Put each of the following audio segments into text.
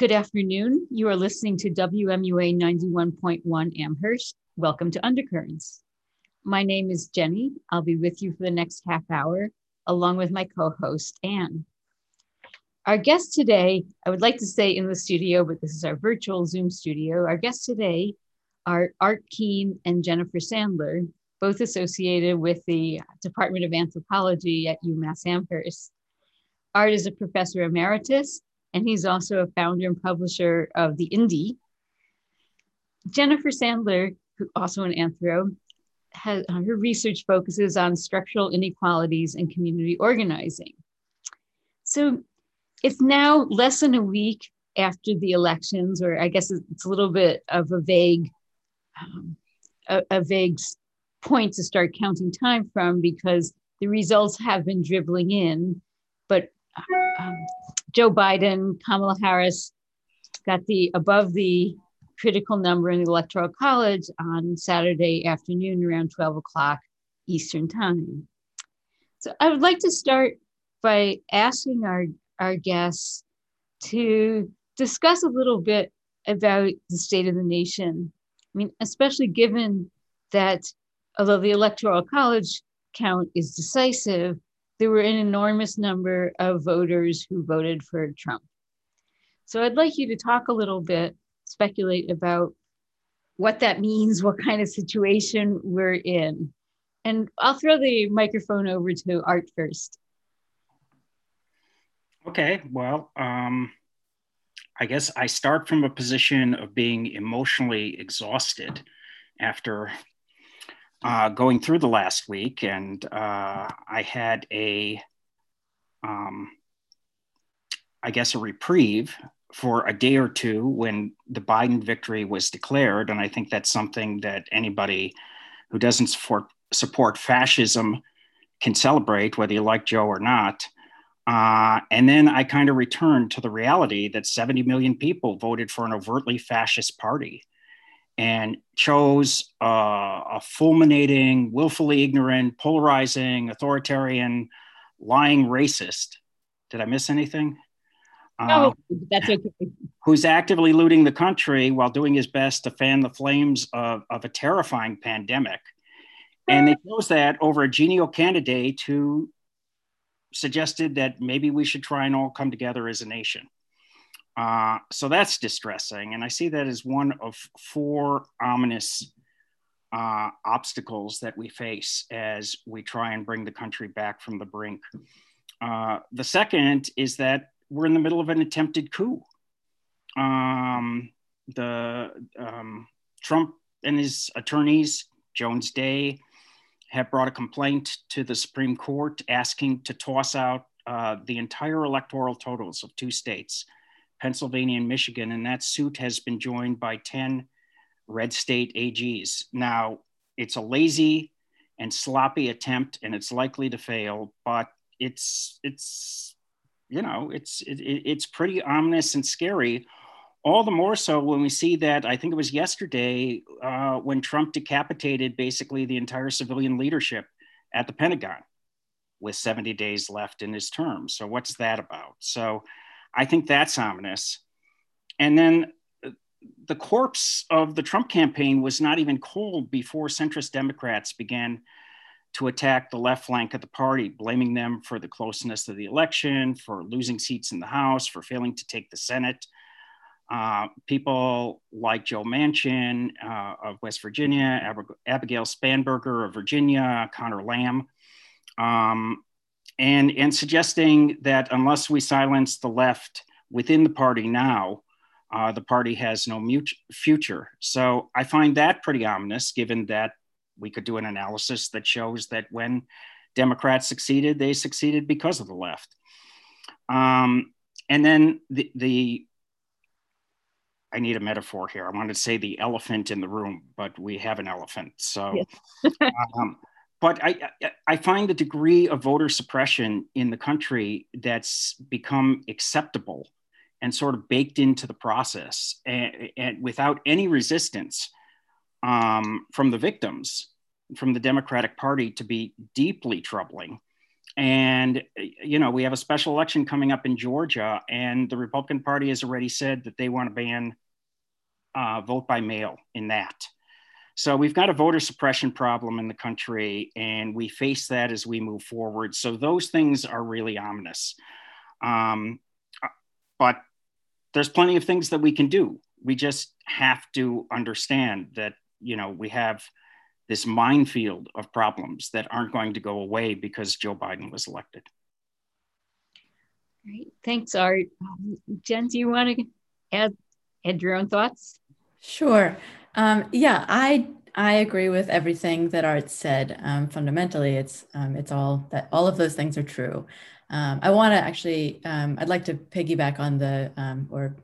Good afternoon. You are listening to WMUA 91.1 Amherst. Welcome to Undercurrents. My name is Jenny. I'll be with you for the next half hour, along with my co host, Anne. Our guest today, I would like to say in the studio, but this is our virtual Zoom studio. Our guests today are Art Keene and Jennifer Sandler, both associated with the Department of Anthropology at UMass Amherst. Art is a professor emeritus, and he's also a founder and publisher of The Indy. Jennifer Sandler, who also an anthro, has her research focuses on structural inequalities and community organizing. So it's now less than a week after the elections, or I guess it's a little bit of a vague, um, a, a vague point to start counting time from because the results have been dribbling in, but um, Joe Biden, Kamala Harris got the above the critical number in the Electoral College on Saturday afternoon around 12 o'clock Eastern Time. So I would like to start by asking our, our guests to discuss a little bit about the state of the nation. I mean, especially given that although the Electoral College count is decisive, there were an enormous number of voters who voted for Trump. So I'd like you to talk a little bit, speculate about what that means, what kind of situation we're in. And I'll throw the microphone over to Art first. Okay, well, um, I guess I start from a position of being emotionally exhausted after uh, going through the last week, and uh, I had a, um, I guess, a reprieve for a day or two when the Biden victory was declared, and I think that's something that anybody who doesn't support support fascism can celebrate, whether you like Joe or not. Uh, and then I kind of returned to the reality that 70 million people voted for an overtly fascist party and chose uh, a fulminating, willfully ignorant, polarizing, authoritarian, lying racist. Did I miss anything? No, uh, that's okay. Who's actively looting the country while doing his best to fan the flames of, of a terrifying pandemic. And they chose that over a genial candidate who suggested that maybe we should try and all come together as a nation. Uh, so that's distressing. And I see that as one of four ominous uh, obstacles that we face as we try and bring the country back from the brink. Uh, the second is that we're in the middle of an attempted coup. Um, the um, Trump and his attorneys, Jones Day, have brought a complaint to the Supreme Court asking to toss out uh, the entire electoral totals of two states Pennsylvania and Michigan, and that suit has been joined by 10 red state AGs. Now, it's a lazy and sloppy attempt, and it's likely to fail, but it's, it's, you know, it's, it, it's pretty ominous and scary. All the more so when we see that, I think it was yesterday uh, when Trump decapitated basically the entire civilian leadership at the Pentagon with 70 days left in his term. So, what's that about? So, I think that's ominous. And then the corpse of the Trump campaign was not even cold before centrist Democrats began to attack the left flank of the party, blaming them for the closeness of the election, for losing seats in the House, for failing to take the Senate. Uh, people like Joe Manchin uh, of West Virginia, Ab- Abigail Spanberger of Virginia, Conor Lamb, um, and, and suggesting that unless we silence the left within the party now, uh, the party has no mut- future. So I find that pretty ominous, given that we could do an analysis that shows that when Democrats succeeded, they succeeded because of the left. Um, and then the, the, I need a metaphor here. I wanted to say the elephant in the room, but we have an elephant. So, yes. um, but I, I find the degree of voter suppression in the country that's become acceptable and sort of baked into the process and, and without any resistance um, from the victims from the democratic party to be deeply troubling and, you know, we have a special election coming up in Georgia, and the Republican Party has already said that they want to ban uh, vote by mail in that. So we've got a voter suppression problem in the country, and we face that as we move forward. So those things are really ominous. Um, but there's plenty of things that we can do. We just have to understand that, you know, we have this minefield of problems that aren't going to go away because Joe Biden was elected. Great. Thanks, Art. Um, Jen, do you want to add, add your own thoughts? Sure. Um, yeah, I I agree with everything that Art said. Um, fundamentally, it's um, it's all that all of those things are true. Um, I want to actually, um, I'd like to piggyback on the or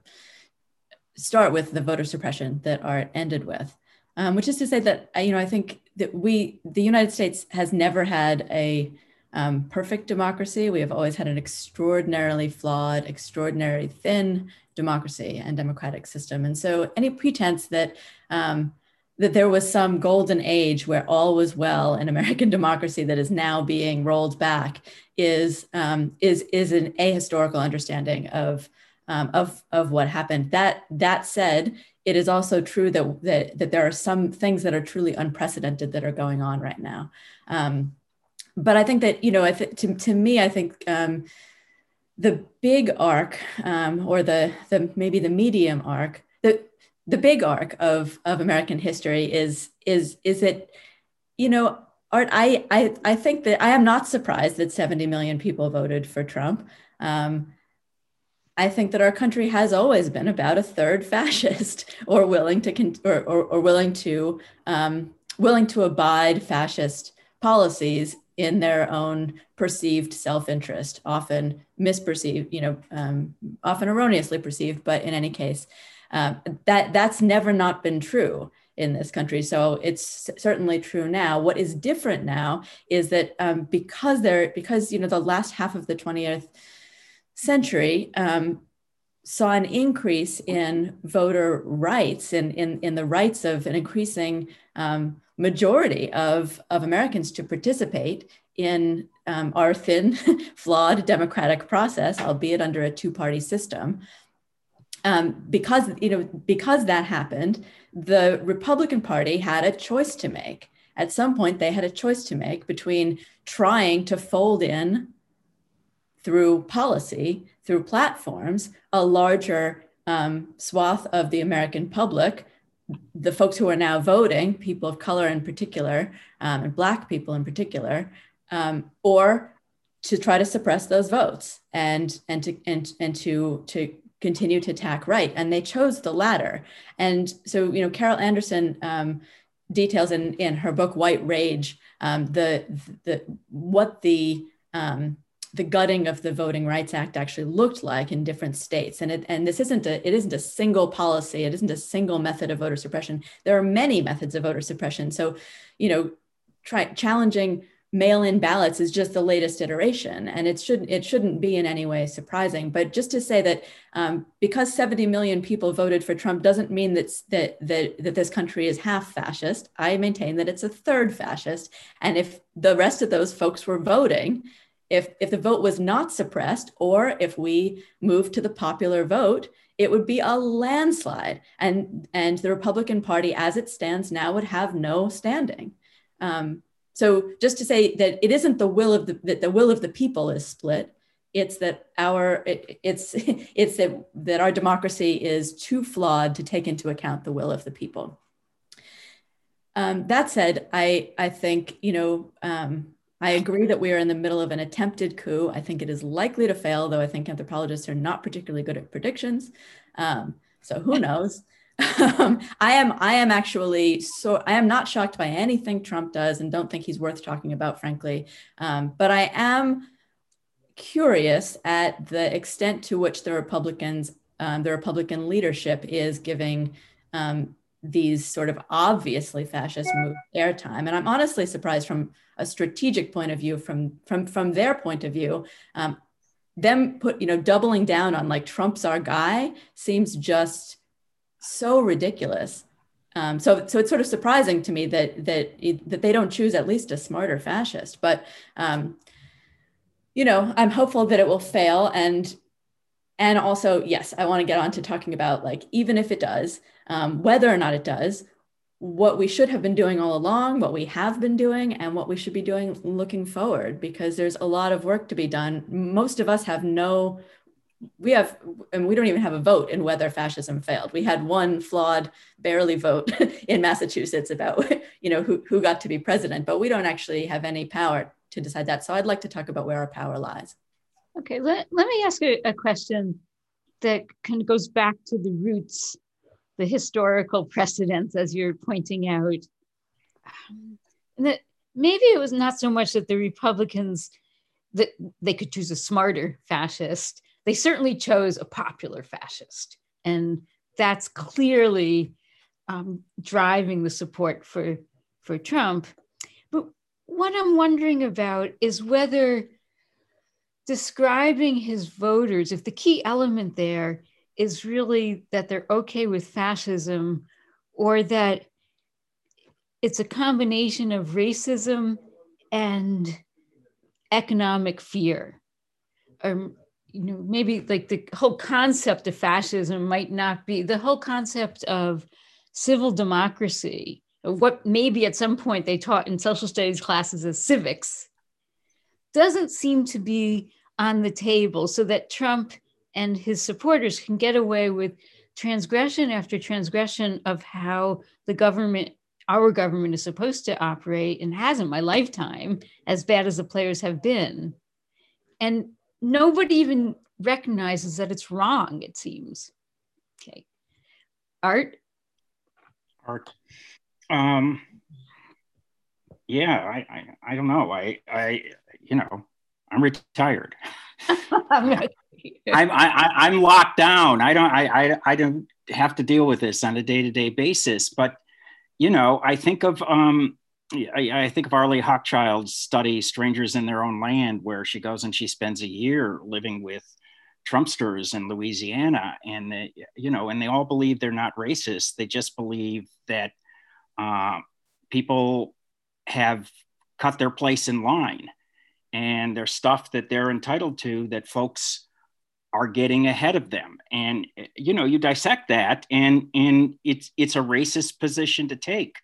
start with the voter suppression that Art ended with um, which is to say that you know I think that we the United States has never had a um, perfect democracy. We have always had an extraordinarily flawed, extraordinarily thin democracy and democratic system. And so any pretense that um, that there was some golden age where all was well in American democracy that is now being rolled back is um, is is an ahistorical understanding of um, of of what happened. That that said, it is also true that, that, that there are some things that are truly unprecedented that are going on right now. Um, but I think that, you know, I th- to, to me, I think um, the big arc um, or the, the maybe the medium arc, the, the big arc of, of American history is, is, is that, you know, Art, I, I, I think that I am not surprised that 70 million people voted for Trump. Um, I think that our country has always been about a third fascist or willing to or, or, or willing to um, willing to abide fascist policies in their own perceived self-interest, often misperceived, you know, um, often erroneously perceived, but in any case, uh, that that's never not been true in this country. So it's certainly true now. What is different now is that um, because there, because you know, the last half of the 20th century um, saw an increase in voter rights and in, in the rights of an increasing um, majority of, of Americans to participate in um, our thin, flawed democratic process, albeit under a two-party system. Um, because you know because that happened, the Republican Party had a choice to make. At some point, they had a choice to make between trying to fold in through policy, through platforms, a larger um, swath of the American public, the folks who are now voting, people of color in particular, um, and Black people in particular, um, or to try to suppress those votes and and to and and to to continue to attack right. And they chose the latter. And so you know carol anderson um, details in in her book white rage um, the the what the um, the gutting of the Voting Rights Act actually looked like in different states. And it, and this isn't a it isn't a single policy. It isn't a single method of voter suppression. There are many methods of voter suppression. So, you know, try challenging mail-in ballots is just the latest iteration, and it shouldn't it shouldn't be in any way surprising. But just to say that um, because 70 million people voted for Trump doesn't mean that that that that this country is half fascist. I maintain that it's a third fascist, and if the rest of those folks were voting if if the vote was not suppressed or if we moved to the popular vote it would be a landslide. And and the republican party as it stands now would have no standing. Um, so just to say that it isn't the will of the that the will of the people is split. It's that our it, it's it's that that our democracy is too flawed to take into account the will of the people. Um, that said i i think you know um, I agree that we are in the middle of an attempted coup. I think it is likely to fail, though I think anthropologists are not particularly good at predictions. Um, so who knows? um, I am I am actually so I am not shocked by anything Trump does and don't think he's worth talking about, frankly. Um, but I am curious at the extent to which the Republicans, um, the Republican leadership is giving um, these sort of obviously fascist moves airtime. And I'm honestly surprised from a strategic point of view, from from from their point of view, um, them put you know doubling down on like Trump's our guy seems just so ridiculous. Um, so so it's sort of surprising to me that that that they don't choose at least a smarter fascist. But um, you know, I'm hopeful that it will fail. And and also, yes, I want to get on to talking about like even if it does, um, whether or not it does, what we should have been doing all along, what we have been doing, and what we should be doing looking forward, because there's a lot of work to be done. Most of us have no, we have, and we don't even have a vote in whether fascism failed. We had one flawed, barely vote in Massachusetts about, you know, who, who got to be president, but we don't actually have any power to decide that. So I'd like to talk about where our power lies. Okay, let, let me ask a, a question that kind of goes back to the roots the historical precedents, as you're pointing out. That maybe it was not so much that the Republicans that they could choose a smarter fascist. They certainly chose a popular fascist, and that's clearly um, driving the support for for Trump. But what I'm wondering about is whether describing his voters, if the key element there is really that they're okay with fascism or that it's a combination of racism and economic fear. Or you know maybe like the whole concept of fascism might not be the whole concept of civil democracy what maybe at some point they taught in social studies classes as civics doesn't seem to be on the table so that trump and his supporters can get away with transgression after transgression of how the government our government is supposed to operate and has in my lifetime as bad as the players have been. And nobody even recognizes that it's wrong it seems. Okay. Art? Art. Um yeah i i, I don't know. I i you know i'm retired I'm I'm I, I'm locked down. I don't I, I I don't have to deal with this on a day to day basis. But you know, I think of um I, I, think of Arlie Hochschild's study "Strangers in Their Own Land," where she goes and she spends a year living with Trumpsters in Louisiana, and they, you know, and they all believe they're not racist. They just believe that uh, people have cut their place in line, and there's stuff that they're entitled to that folks are getting ahead of them. And you know you dissect that and and it's it's a racist position to take.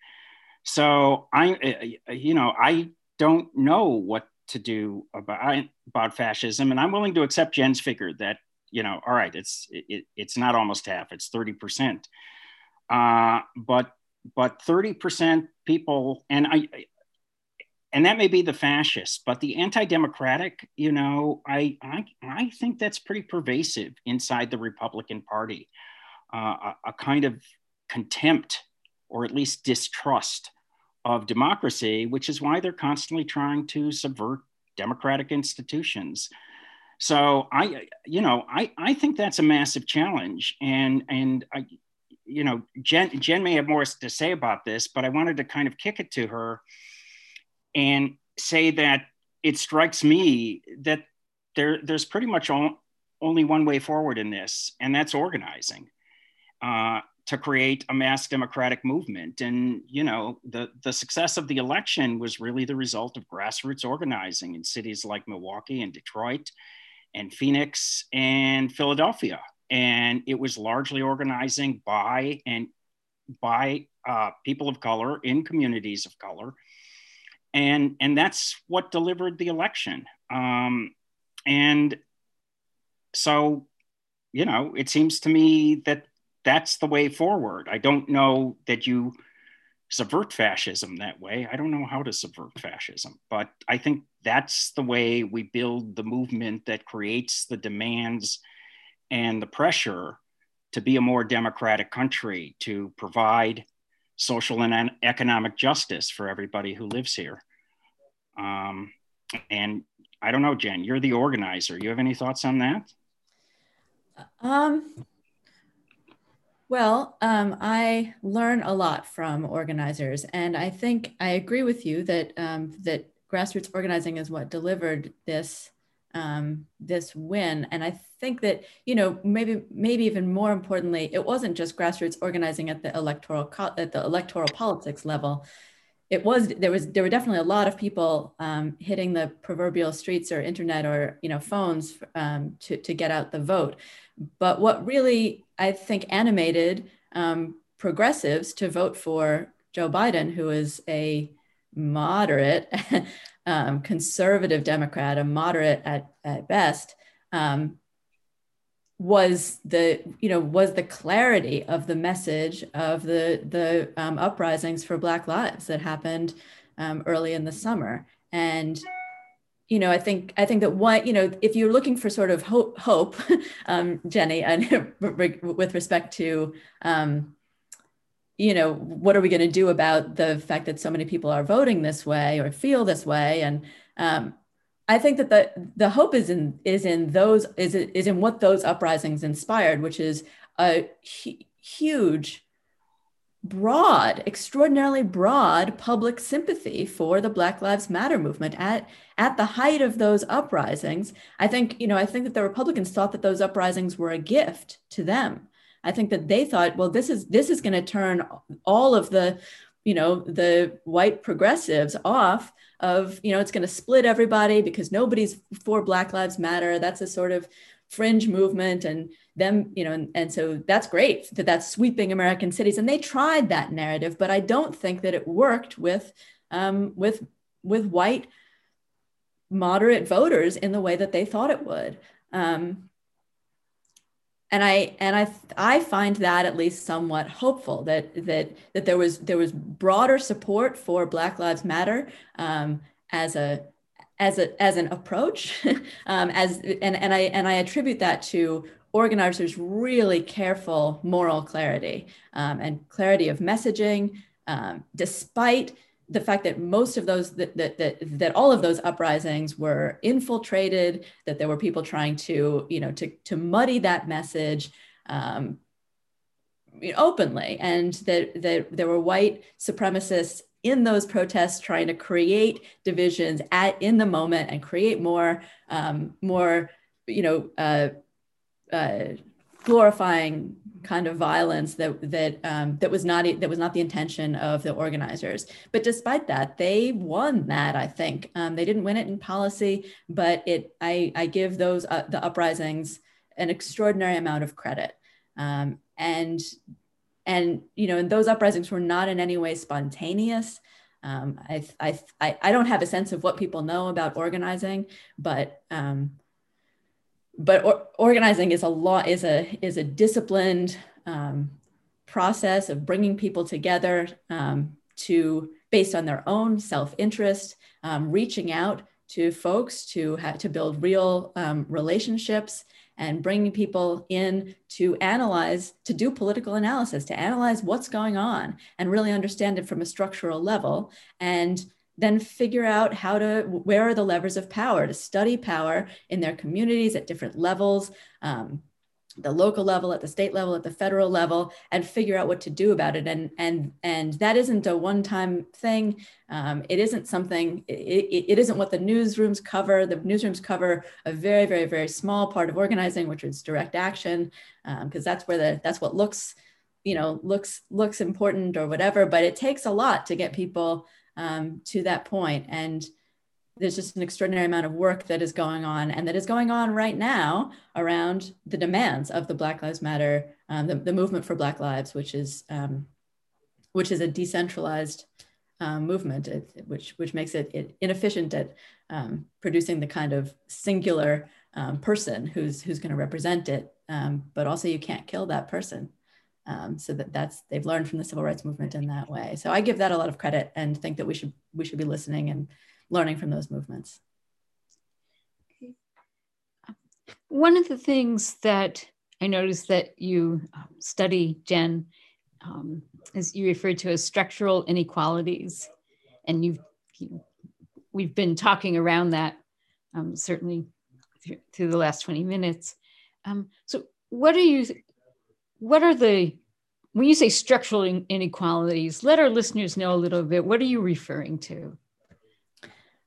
So i you know i don't know what to do about about fascism. And i'm willing to accept jen's figure that you know all right it's it, it's not almost half it's 30% uh, but but 30% people and i and that may be the fascists, but the anti-democratic, you know, I I, I think that's pretty pervasive inside the Republican Party, uh, a, a kind of contempt or at least distrust of democracy, which is why they're constantly trying to subvert democratic institutions. So I, you know, I, I think that's a massive challenge, and and I, you know, Jen Jen may have more to say about this, but I wanted to kind of kick it to her and say that it strikes me that there, there's pretty much all, only one way forward in this, and that's organizing uh, to create a mass democratic movement. And you know, the the success of the election was really the result of grassroots organizing in cities like Milwaukee and Detroit, and Phoenix and Philadelphia. And it was largely organizing by and by uh, people of color in communities of color and and that's what delivered the election. Um, and so, you know, it seems to me that that's the way forward. I don't know that you subvert fascism that way. I don't know how to subvert fascism, but I think that's the way we build the movement that creates the demands and the pressure to be a more democratic country, to provide social and economic justice for everybody who lives here. Um, and I don't know, Jen, you're the organizer. You have any thoughts on that? Um, well, um, I learn a lot from organizers, and I think I agree with you that um, that grassroots organizing is what delivered this um, this win. And I think that you know maybe maybe even more importantly, it wasn't just grassroots organizing at the electoral at the electoral politics level. it was there was there were definitely a lot of people um, hitting the proverbial streets or internet or you know phones um, to to get out the vote. But what really I think animated um, progressives to vote for Joe Biden, who is a moderate um, conservative Democrat, a moderate at, at best, um, was the you know was the clarity of the message of the the um, uprisings for Black Lives that happened um, early in the summer, and you know I think I think that what you know if you're looking for sort of hope, hope um, Jenny, and with respect to um, you know what are we going to do about the fact that so many people are voting this way or feel this way? And um, I think that the the hope is in is in those is is in what those uprisings inspired, which is a hu- huge, broad, extraordinarily broad public sympathy for the Black Lives Matter movement at at the height of those uprisings. I think you know I think that the Republicans thought that those uprisings were a gift to them. I think that they thought, well, this is this is going to turn all of the you know the white progressives off of you know it's going to split everybody because nobody's for black lives matter. That's a sort of fringe movement and them you know and, and so that's great that that's sweeping american cities. And they tried that narrative but i don't think that it worked with um, with with white moderate voters in the way that they thought it would. Um, and I and I I find that at least somewhat hopeful that that that there was there was broader support for Black Lives Matter um, as a as a as an approach. Um, as and and I and I attribute that to organizers really careful moral clarity um, and clarity of messaging um, despite the fact that most of those that, that that that all of those uprisings were infiltrated that there were people trying to you know to to muddy that message um, openly and that that there were white supremacists in those protests trying to create divisions at in the moment and create more um, more you know uh, uh, glorifying kind of violence that that um, that was not that was not the intention of the organizers. But despite that, they won that. I think um, they didn't win it in policy, but it I I give those uh, the uprisings an extraordinary amount of credit. Um, and and you know, and those uprisings were not in any way spontaneous. Um, I, I, I don't have a sense of what people know about organizing, but um, but or, organizing is a lot is a is a disciplined um, process of bringing people together um, to based on their own self-interest um, reaching out to folks to have to build real um, relationships and bringing people in to analyze to do political analysis to analyze what's going on and really understand it from a structural level. And then figure out how to where are the levers of power to study power in their communities at different levels um, the local level at the state level at the federal level and figure out what to do about it. And and and that isn't a one-time thing. Um, it isn't something it, it isn't what the newsrooms cover. The newsrooms cover a very very very small part of organizing which is direct action because um, that's where the that's what looks you know looks looks important or whatever but it takes a lot to get people um, to that point. And there's just an extraordinary amount of work that is going on and that is going on right now around the demands of the Black Lives Matter, um, the, the, movement for Black Lives, which is um, which is a decentralized um, movement, it, which which makes it, it inefficient at um, producing the kind of singular um, person who's who's going to represent it. Um, but also, you can't kill that person. Um, so that that's they've learned from the civil rights movement in that way. So I give that a lot of credit and think that we should we should be listening and learning from those movements. One of the things that I noticed that you um, study, Jen, um, is you referred to as structural inequalities, and you've you, know, we've been talking around that um, certainly through, through, the last twenty minutes. Um, so, what are you what are the when you say structural inequalities let our listeners know a little bit what are you referring to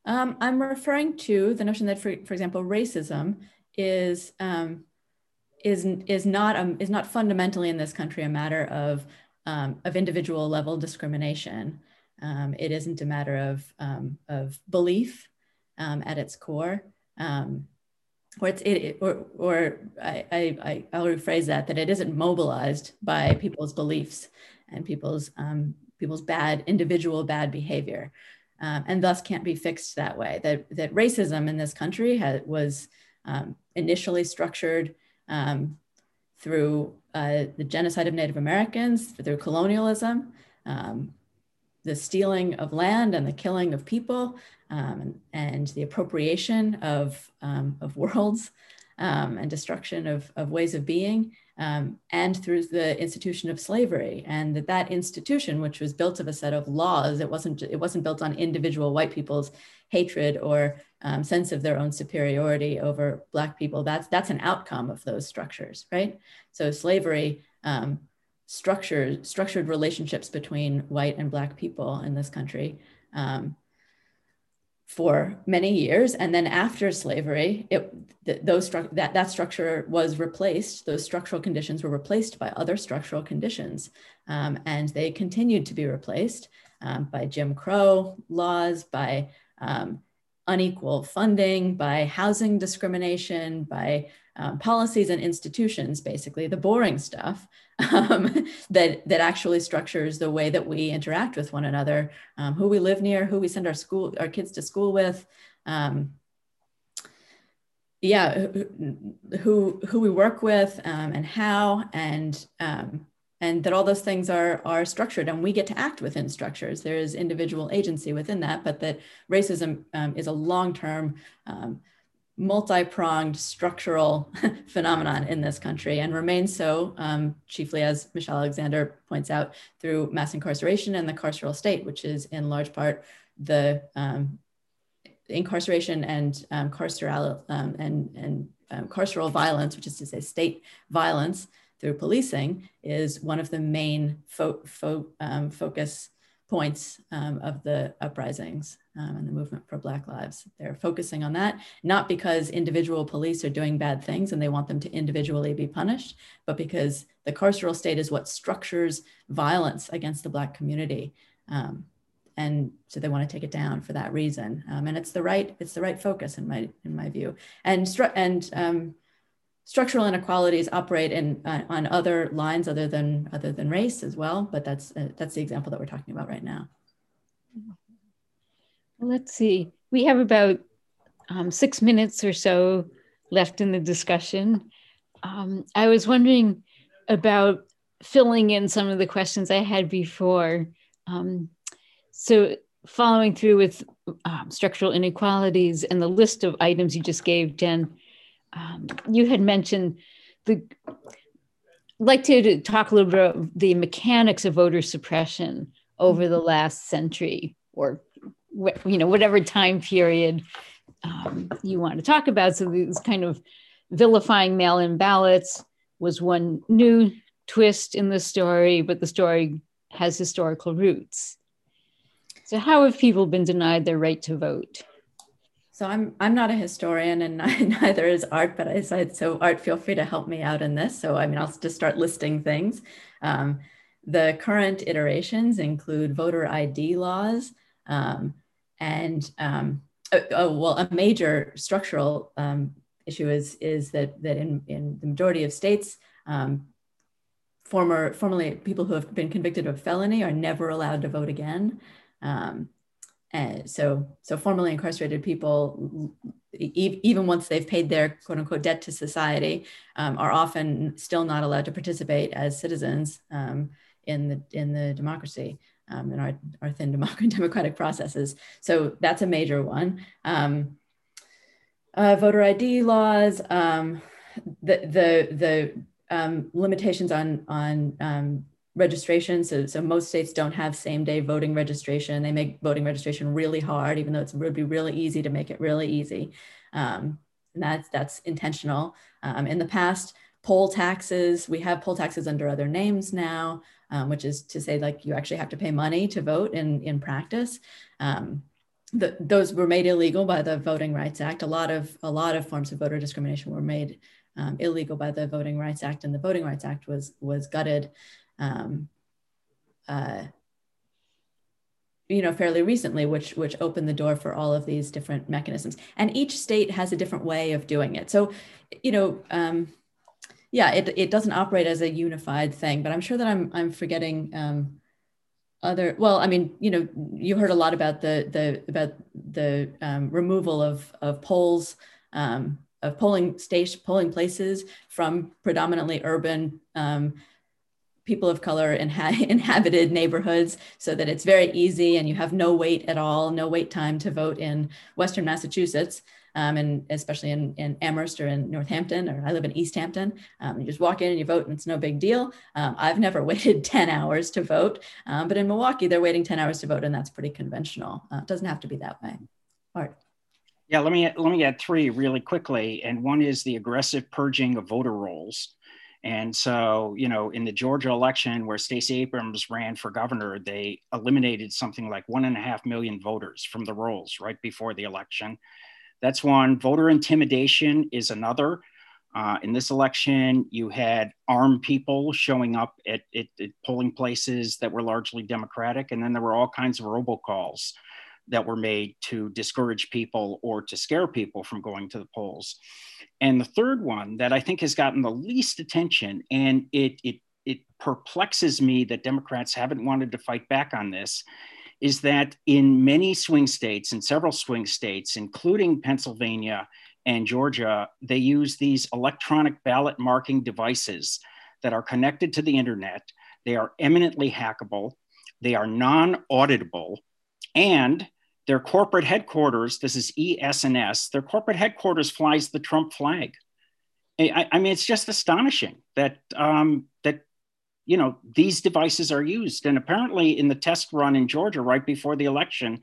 um, i'm referring to the notion that for, for example racism is um, is is not um, is not fundamentally in this country a matter of um, of individual level discrimination Um, it isn't a matter of, um, of belief at its core. Um, or it's it, or or I, I I'll rephrase that that it isn't mobilized by people's beliefs and people's um, people's bad individual bad behavior, um, and thus can't be fixed that way. That that racism in this country had, was um, initially structured um, through uh, the genocide of Native Americans, through colonialism, um, the stealing of land and the killing of people, um, and the appropriation of, um, of worlds um, and destruction of, of ways of being, um, and through the institution of slavery. And that that institution, which was built of a set of laws, it wasn't, it wasn't built on individual white people's hatred or um, sense of their own superiority over Black people. That's, that's an outcome of those structures, right? So slavery um, structured, structured relationships between white and Black people in this country. Um, for many years. And then after slavery it th- those stru- that that structure was replaced those structural conditions were replaced by other structural conditions um, and they continued to be replaced um, by jim crow laws by um, unequal funding by housing discrimination by um, policies and institutions, basically the boring stuff um, that that actually structures the way that we interact with one another, um, who we live near, who we send our school our kids to school with. Um, yeah, who who we work with um, and how, and um, and that all those things are are structured and we get to act within structures there is individual agency within that but that racism um, is a long-term um, multi-pronged structural phenomenon in this country and remains so um, chiefly as michelle alexander points out through mass incarceration and the carceral state which is in large part the um, incarceration and um, carceral um, and, and um, carceral violence which is to say state violence through policing is one of the main fo- fo- um, focus points of the uprisings um, and the movement for Black Lives. They're focusing on that, not because individual police are doing bad things and they want them to individually be punished, but because the carceral state is what structures violence against the Black community. Um, and so they want to take it down for that reason. Um, and it's the right, it's the right focus in my in my view. And and um, structural inequalities operate in uh, on other lines other than other than race as well but that's uh, that's the example that we're talking about right now let's see. We have about um, six minutes or so left in the discussion. Um, i was wondering about filling in some of the questions i had before. Um, so following through with um, structural inequalities and the list of items you just gave jen um, you had mentioned the like to, to talk a little bit about the mechanics of voter suppression over the last century or you know whatever time period um, you want to talk about so this kind of vilifying mail-in ballots was one new twist in the story but the story has historical roots so how have people been denied their right to vote so I'm I'm not a historian and neither is Art, but I said so. Art, feel free to help me out in this. So I mean, I'll just start listing things. Um, the current iterations include voter ID laws um, and um, oh, oh, well, a major structural um, issue is is that that in in the majority of states. Um, former, formerly people who have been convicted of felony are never allowed to vote again. Um, and so, so formerly incarcerated people, e- even once they've paid their quote unquote debt to society, um, are often still not allowed to participate as citizens um, in the in the democracy um, in our, our thin democratic processes. So that's a major one. Um, uh, voter ID laws, um, the the the um, limitations on on registration. So, so most states don't have same day voting registration. They make voting registration really hard, even though it would be really easy to make it really easy. Um, and that's, that's intentional. Um, in the past, poll taxes, we have poll taxes under other names now, um, which is to say like you actually have to pay money to vote in, in practice. Um, the, those were made illegal by the Voting Rights Act. A lot of, a lot of forms of voter discrimination were made um, illegal by the Voting Rights Act, and the Voting Rights Act was was gutted um, uh, you know fairly recently which which opened the door for all of these different mechanisms and each state has a different way of doing it so you know um, yeah it, it doesn't operate as a unified thing but i'm sure that i'm i'm forgetting um, other well i mean you know you heard a lot about the the about the um, removal of of polls um, of polling station polling places from predominantly urban um, people of color inha- inhabited neighborhoods so that it's very easy and you have no wait at all, no wait time to vote in Western Massachusetts. Um, and especially in, in Amherst or in Northampton, or I live in Easthampton. Um, you just walk in and you vote, and it's no big deal. Um, I've never waited 10 hours to vote, um, but in Milwaukee, they're waiting 10 hours to vote, and that's pretty conventional. Uh, it doesn't have to be that way. Art. Yeah, let me let me add three really quickly, and one is the aggressive purging of voter rolls. And so, you know, in the Georgia election where Stacey Abrams ran for governor, they eliminated something like one and a half million voters from the rolls right before the election. That's one. Voter intimidation is another. Uh, in this election, you had armed people showing up at, at, at, polling places that were largely Democratic, and then there were all kinds of robocalls that were made to discourage people or to scare people from going to the polls. And the third one that I think has gotten the least attention, and it, it, it perplexes me that Democrats haven't wanted to fight back on this, is that in many swing states, in several swing states, including Pennsylvania and Georgia, they use these electronic ballot marking devices that are connected to the internet. They are eminently hackable, they are non auditable, and their corporate headquarters, this is ES&S, their corporate headquarters flies the Trump flag. I, I mean, it's just astonishing that um, that you know these devices are used. And apparently, in the test run in Georgia right before the election,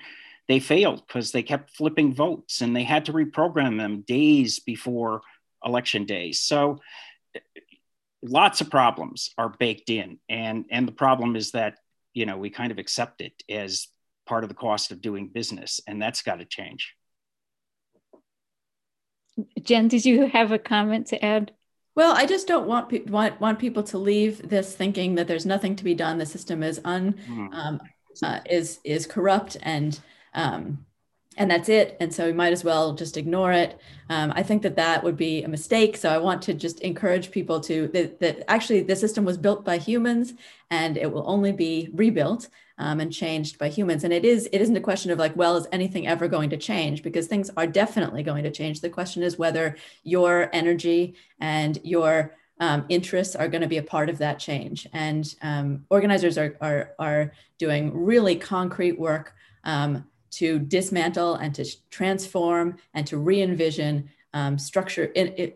they failed because they kept flipping votes, and they had to reprogram them days before election days. So, eh, lots of problems are baked in, and and the problem is that you know we kind of accept it as part of the cost of doing business, and that's got to change. Jen, did you have a comment to add? Well, I just don't want pe- want want people to leave this thinking that there's nothing to be done. The system is un mm. um, uh, is is corrupt and um, and that's it. And so we might as well just ignore it. Um, I think that that would be a mistake. So I want to just encourage people to that, that actually the system was built by humans and it will only be rebuilt um, and changed by humans. And it is it isn't a question of like, well, is anything ever going to change? Because things are definitely going to change. The question is whether your energy and your um, interests are going to be a part of that change. And um, organizers are, are, are doing really concrete work um, to dismantle and to transform and to re-envision um, structure in, in,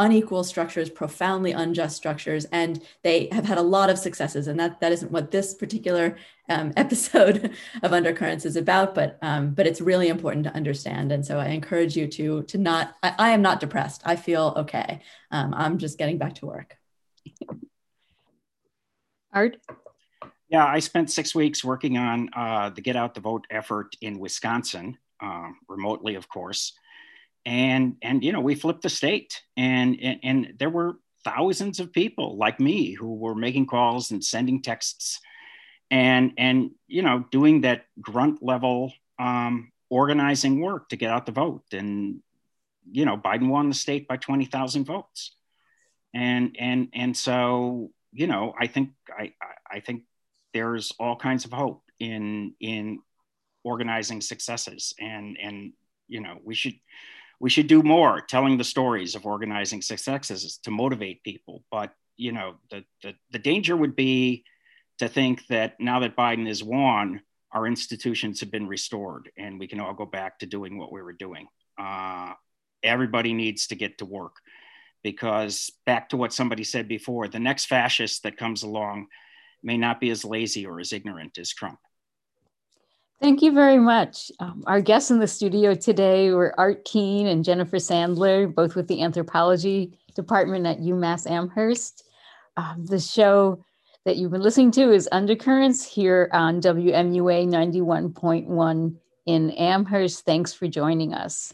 unequal structures, profoundly unjust structures, and they have had a lot of successes. And that that isn't what this particular um, episode of Undercurrents is about, but um, but it's really important to understand. And so I encourage you to to not. I, I am not depressed. I feel okay. Um, I'm just getting back to work. Art. Yeah, I spent six weeks working on uh, the Get Out the Vote effort in Wisconsin, uh, remotely, of course. And and you know, we flipped the state, and, and and there were thousands of people like me who were making calls and sending texts, and and you know, doing that grunt level um, organizing work to get out the vote. And you know, Biden won the state by twenty thousand votes, and and and so you know, I think I I think there's all kinds of hope in in organizing successes and and you know we should we should do more telling the stories of organizing successes to motivate people but you know the the, the danger would be to think that now that biden is won our institutions have been restored and we can all go back to doing what we were doing uh, everybody needs to get to work because back to what somebody said before the next fascist that comes along may not be as lazy or as ignorant as Trump. Thank you very much. Um, our guests in the studio today were Art Keene and Jennifer Sandler, both with the anthropology department at UMass Amherst. Um, the show that you've been listening to is Undercurrents here on WMUA 91.1 in Amherst. Thanks for joining us.